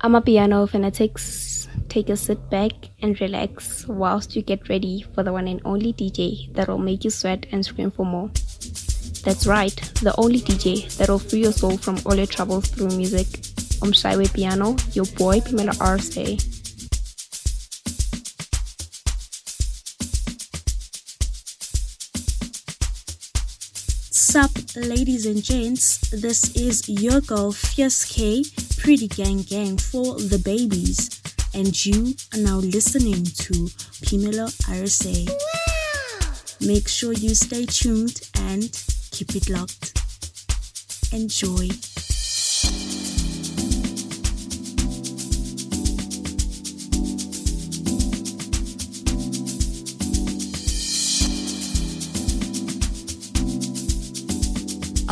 Amapiano fanatics, take a sit back and relax whilst you get ready for the one and only DJ that will make you sweat and scream for more. That's right, the only DJ that will free your soul from all your troubles through music. I'm Shyway Piano, your boy Pamela Arce. Sup, ladies and gents, this is your girl Fierce K, Pretty Gang Gang for the babies, and you are now listening to Pamela RSA. Make sure you stay tuned and keep it locked. Enjoy.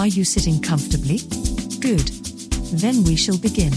Are you sitting comfortably? Good. Then we shall begin.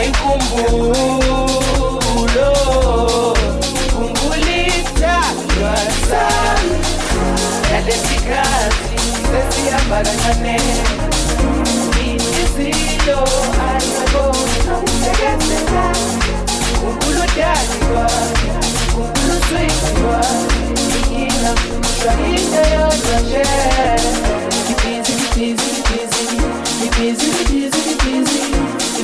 Nikumbulo Kumbulisha Nyasa Nalesi kazi Sesi ambala nane Isilo Anabo Tegeseka Kumbulu dadiwa Kumbulu zwiwa Ikina Shahida yodwa je Kipizi kipizi kipizi Kipizi kipizi kipizi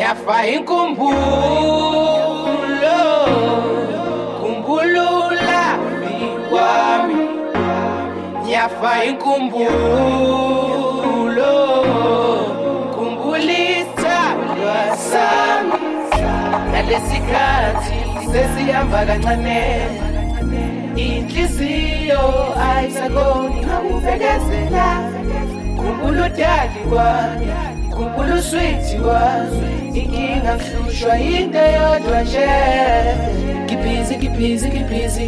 Yafa inkumbulo, kumbulula vikwami Yafa inkumbulo Kumbulisa lwasami. Nalesikhathi sesihamba kancane Inhliziyo ayisakhoni ngakufekezela Khumbula udali kwami Khumbula uswiti kwami Inkinga ngihlushwa into yodwa nje Ngibhizi ngibhizi ngibhizi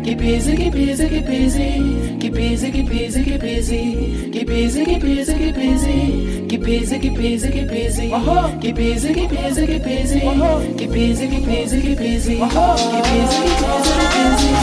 Ngibhizi ngibhizi ngibhizi Ngibhizi ngibhizi ngibhizi Ngibhizi ngibhizi ngibhizi Ngibhizi ngibhizi ngibhizi Ngibhizi ngibhizi ngibhizi Ngibhizi ngibhizi ngibhizi Ngibhizi ngibhizi ngibhizi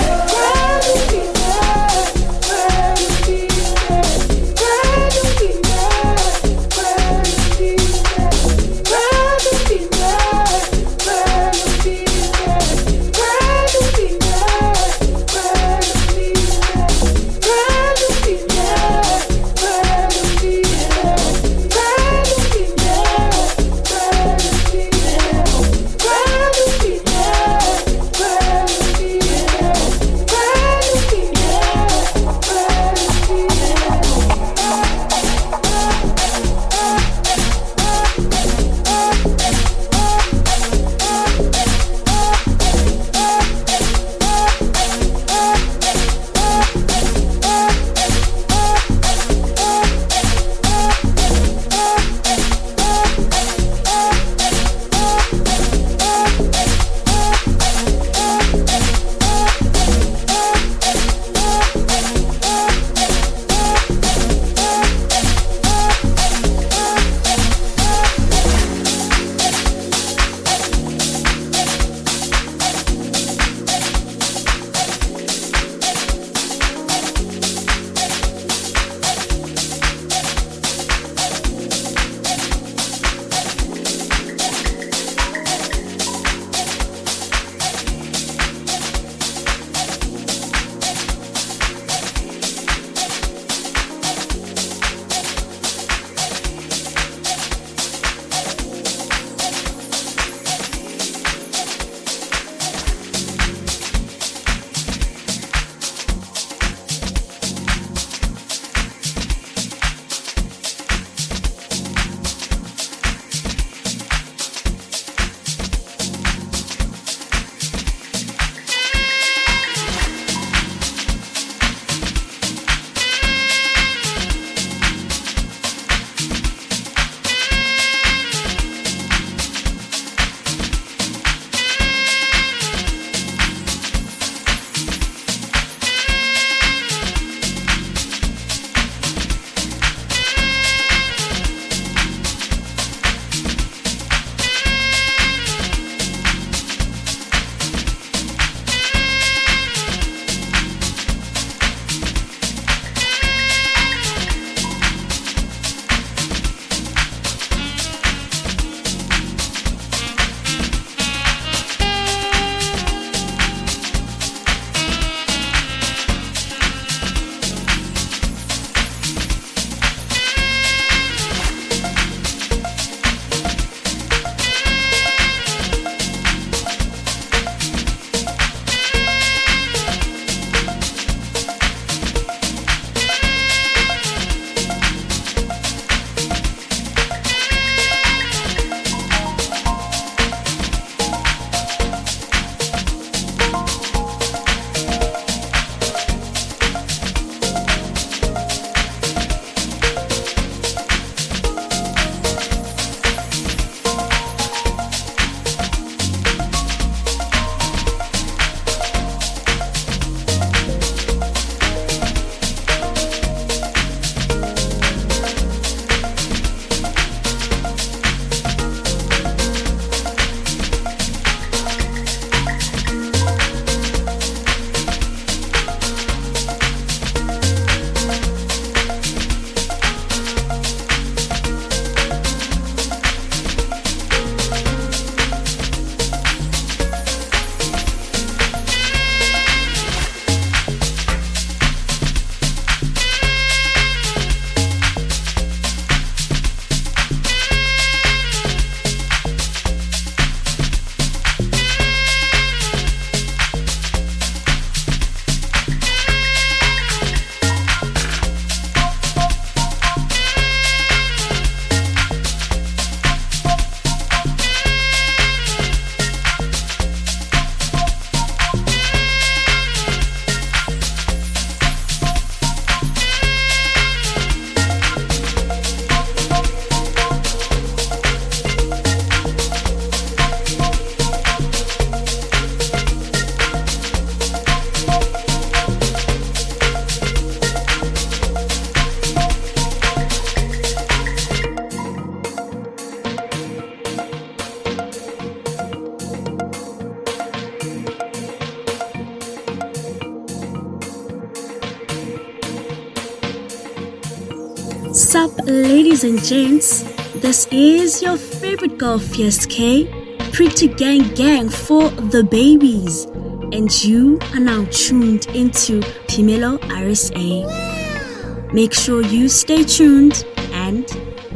up, ladies and gents? This is your favorite girl, K, Pretty Gang Gang for the babies. And you are now tuned into Pimelo RSA. Make sure you stay tuned and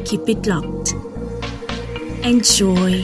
keep it locked. Enjoy.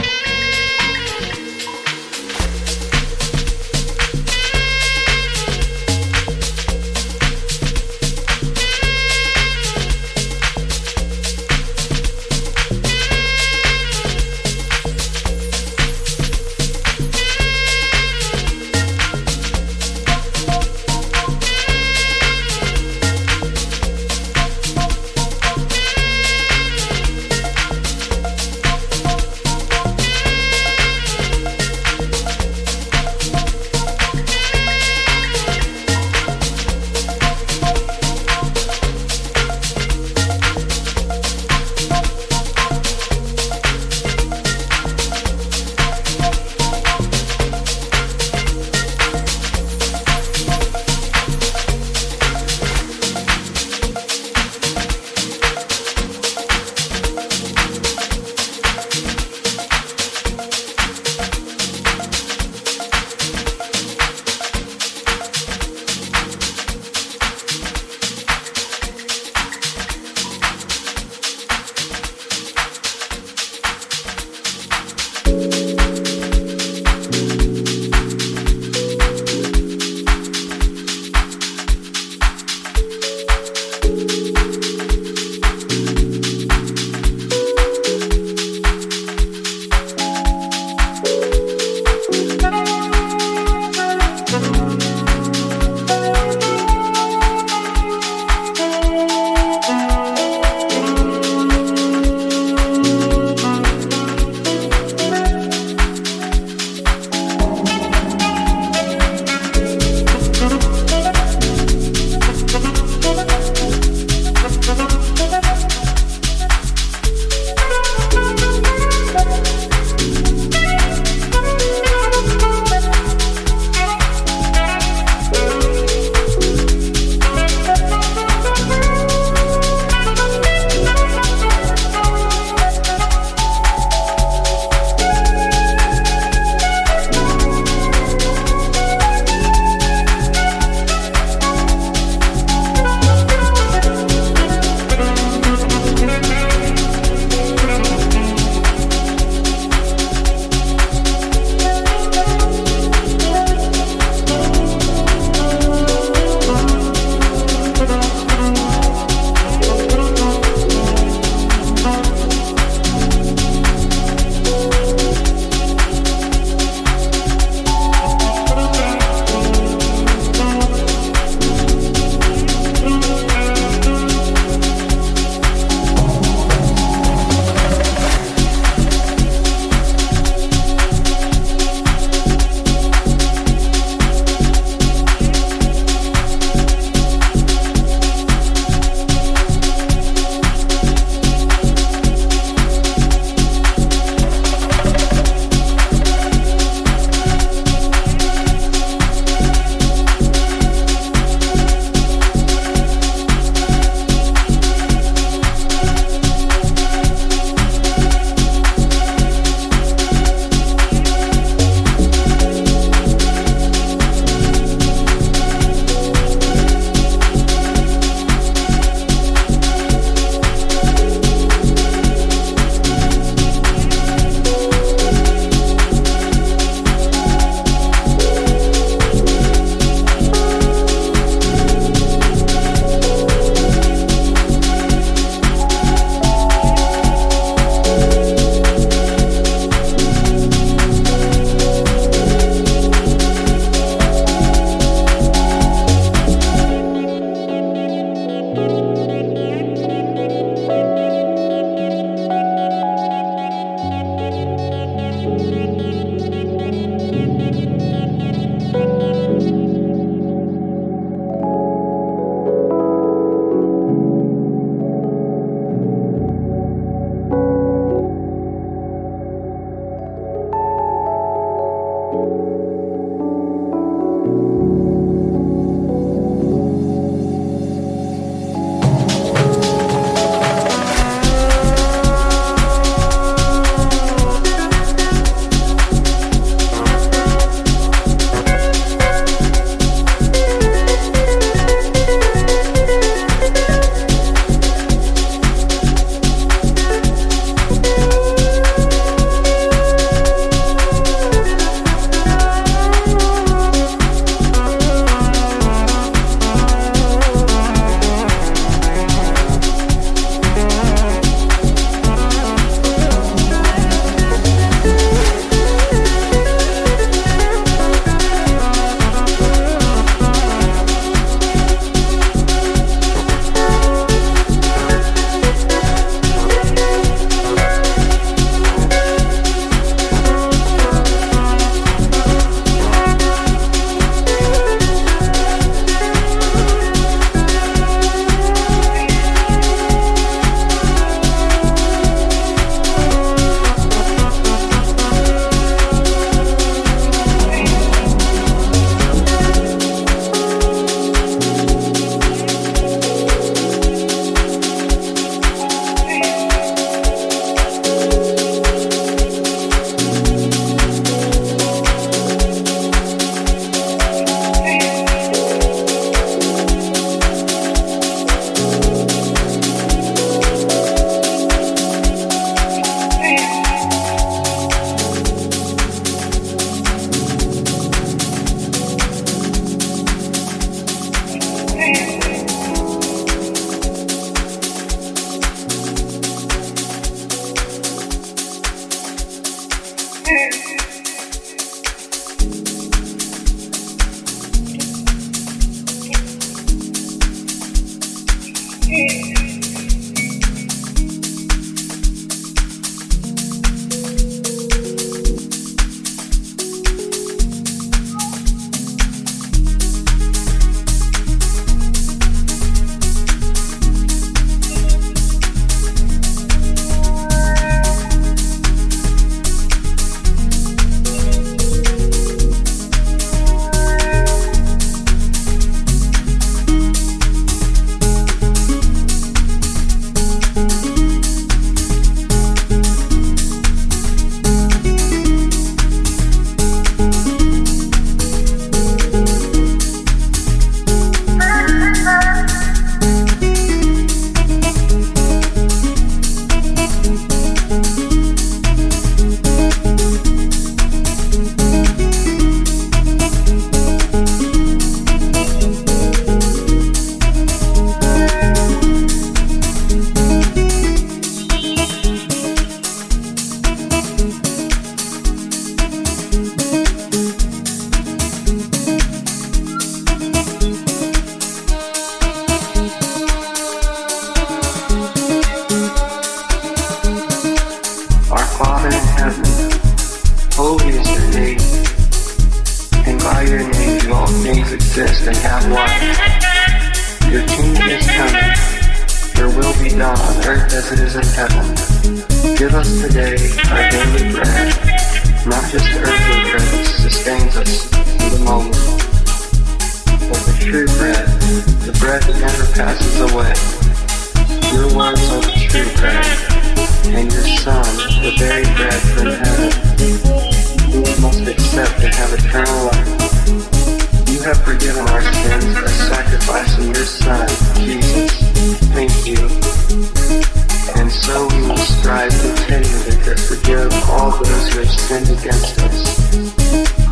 sinned against us.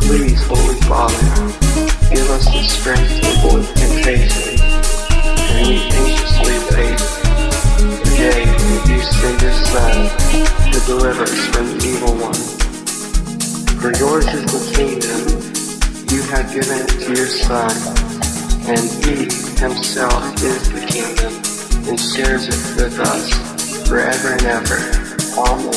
Please, Holy Father, give us the strength to avoid temptation, and we anxiously wait the day you send your Son to deliver us from the evil one. For yours is the kingdom you have given to your Son, and he himself is the kingdom and shares it with us forever and ever. Amen.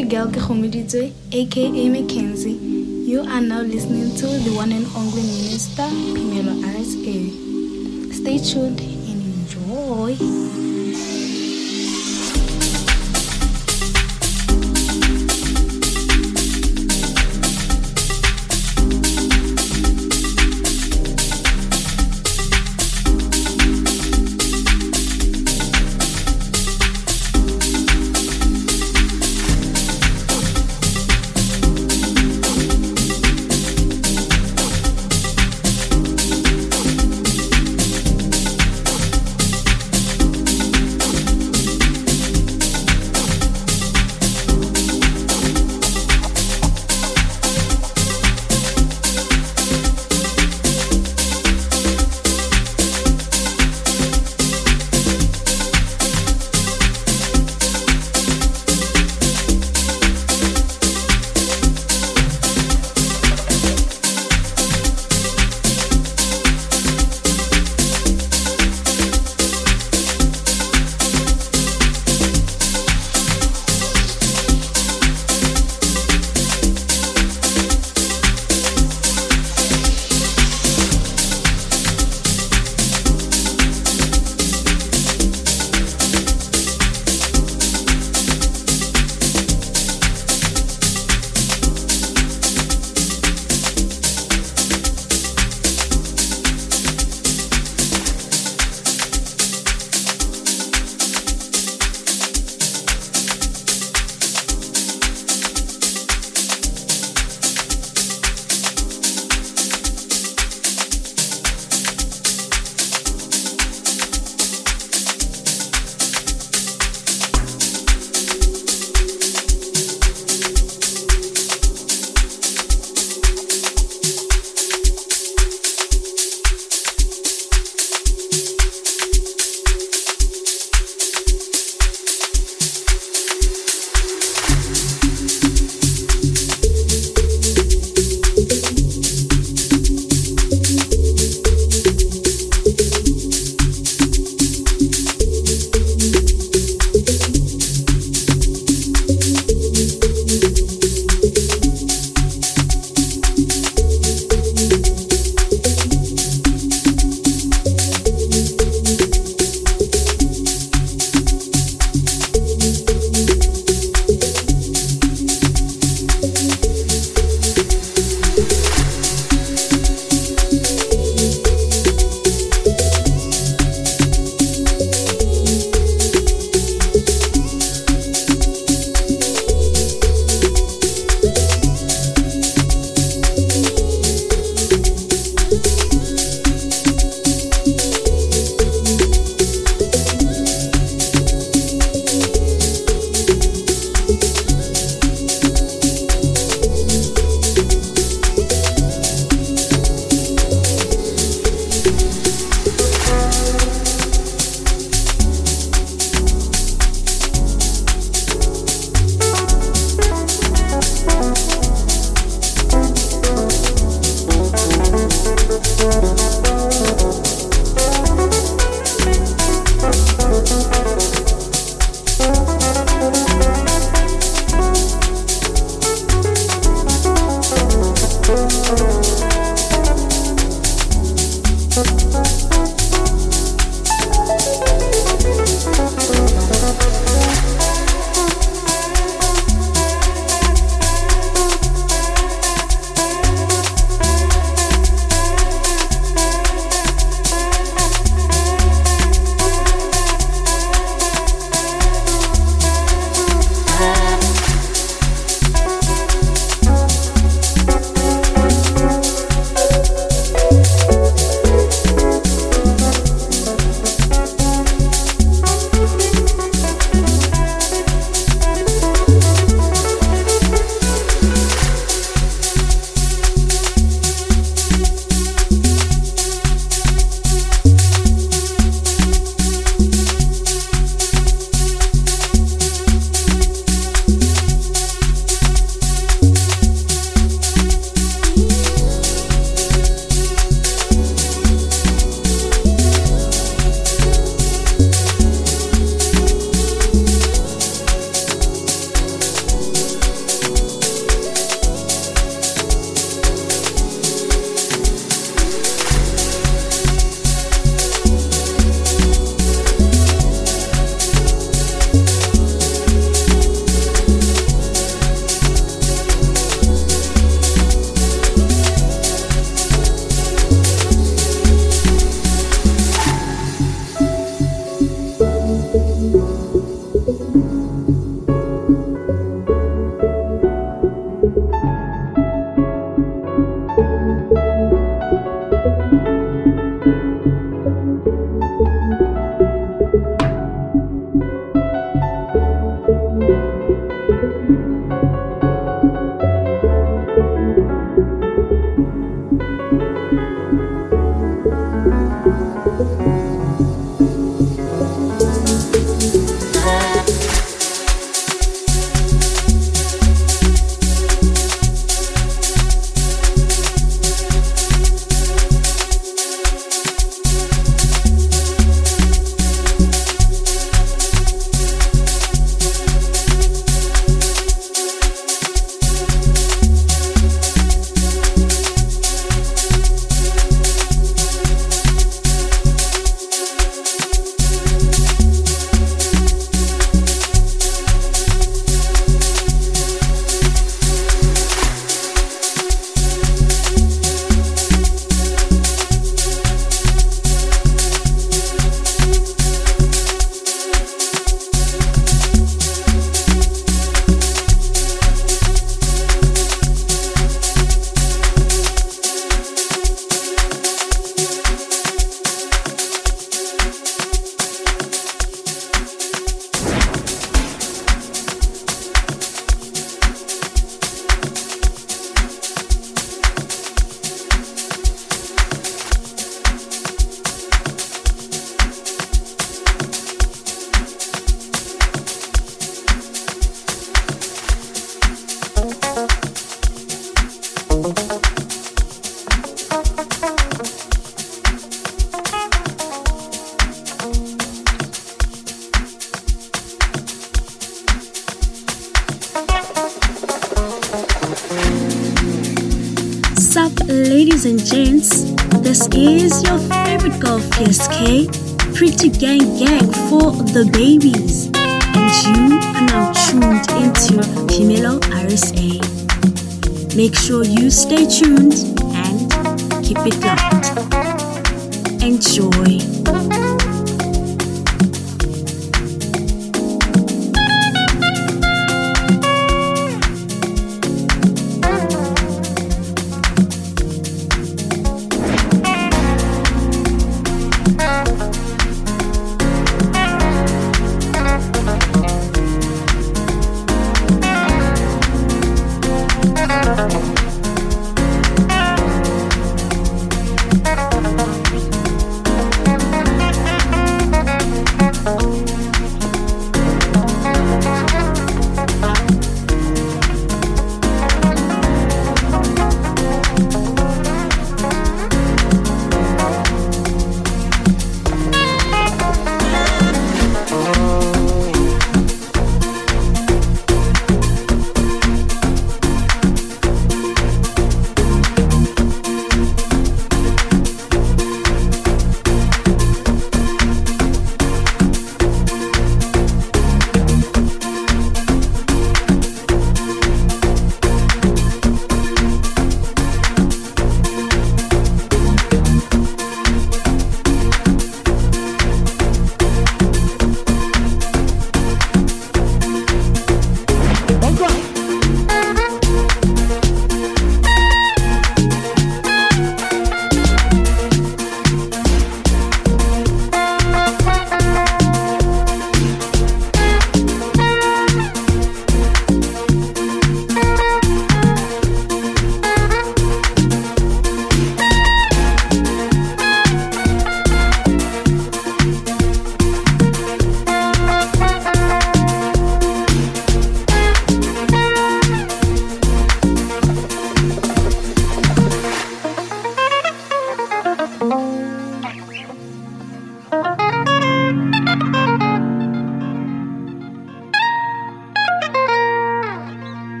Your girl Kehomiditwe, aka Mackenzie. You are now listening to the one and only minister, Pimelo RSA. Stay tuned and enjoy.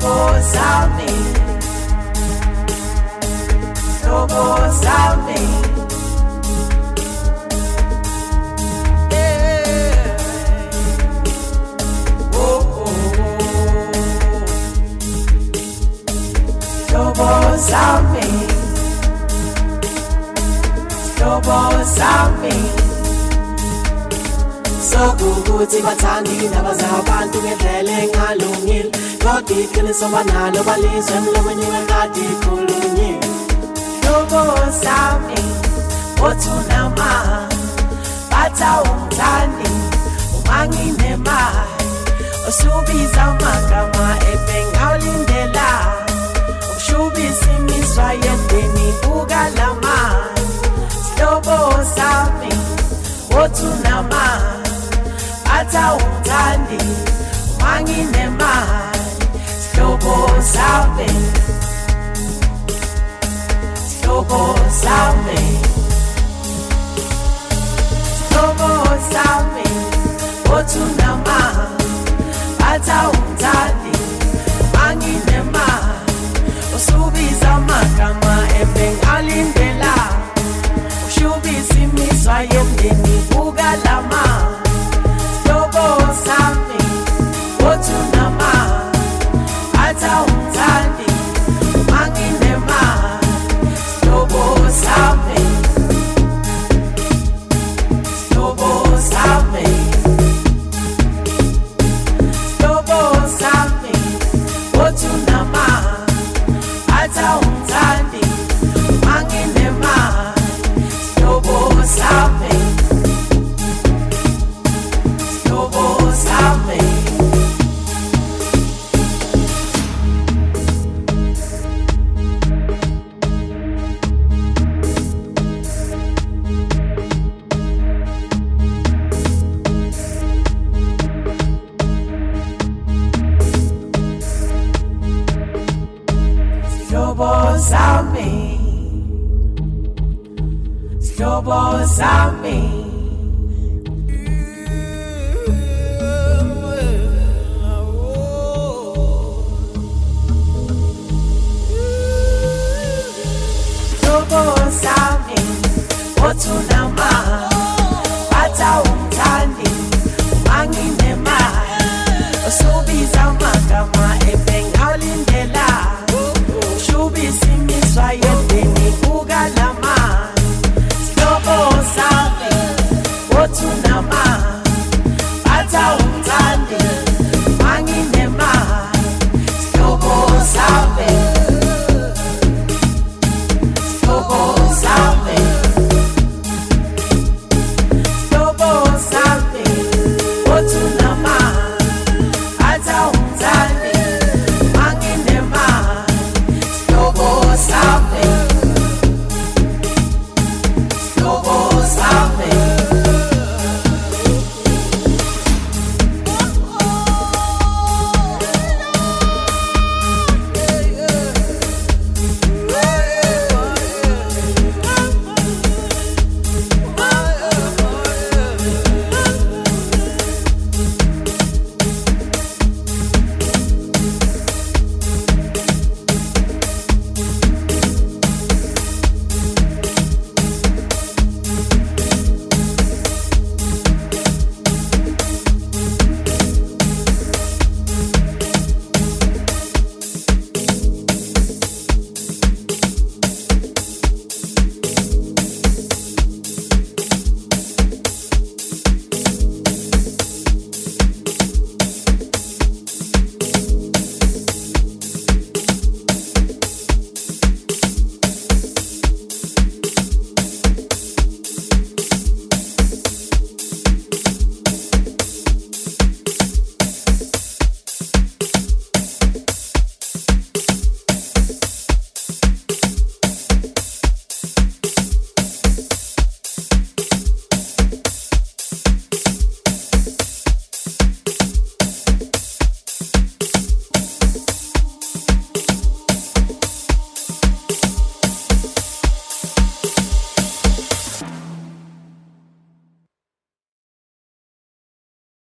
more salve. No more salve. Yeah. Oh, oh, oh. No more salve. No more salve. sokukuthi bathanda indaba zabantu ngendlela engalungile ngodiqiniso banalo balizwe emlomeni wenkadi khulunye loboza mi othunama batha umdlani uma nginemali usubiza amagama ebengawulindela ukushubisa imizwa yedeni kukalamali loboza mi othunama batha umdlani uma nginemali sihlobo sami sihlobo sami sihlobo sami othunamani batha umthandi uma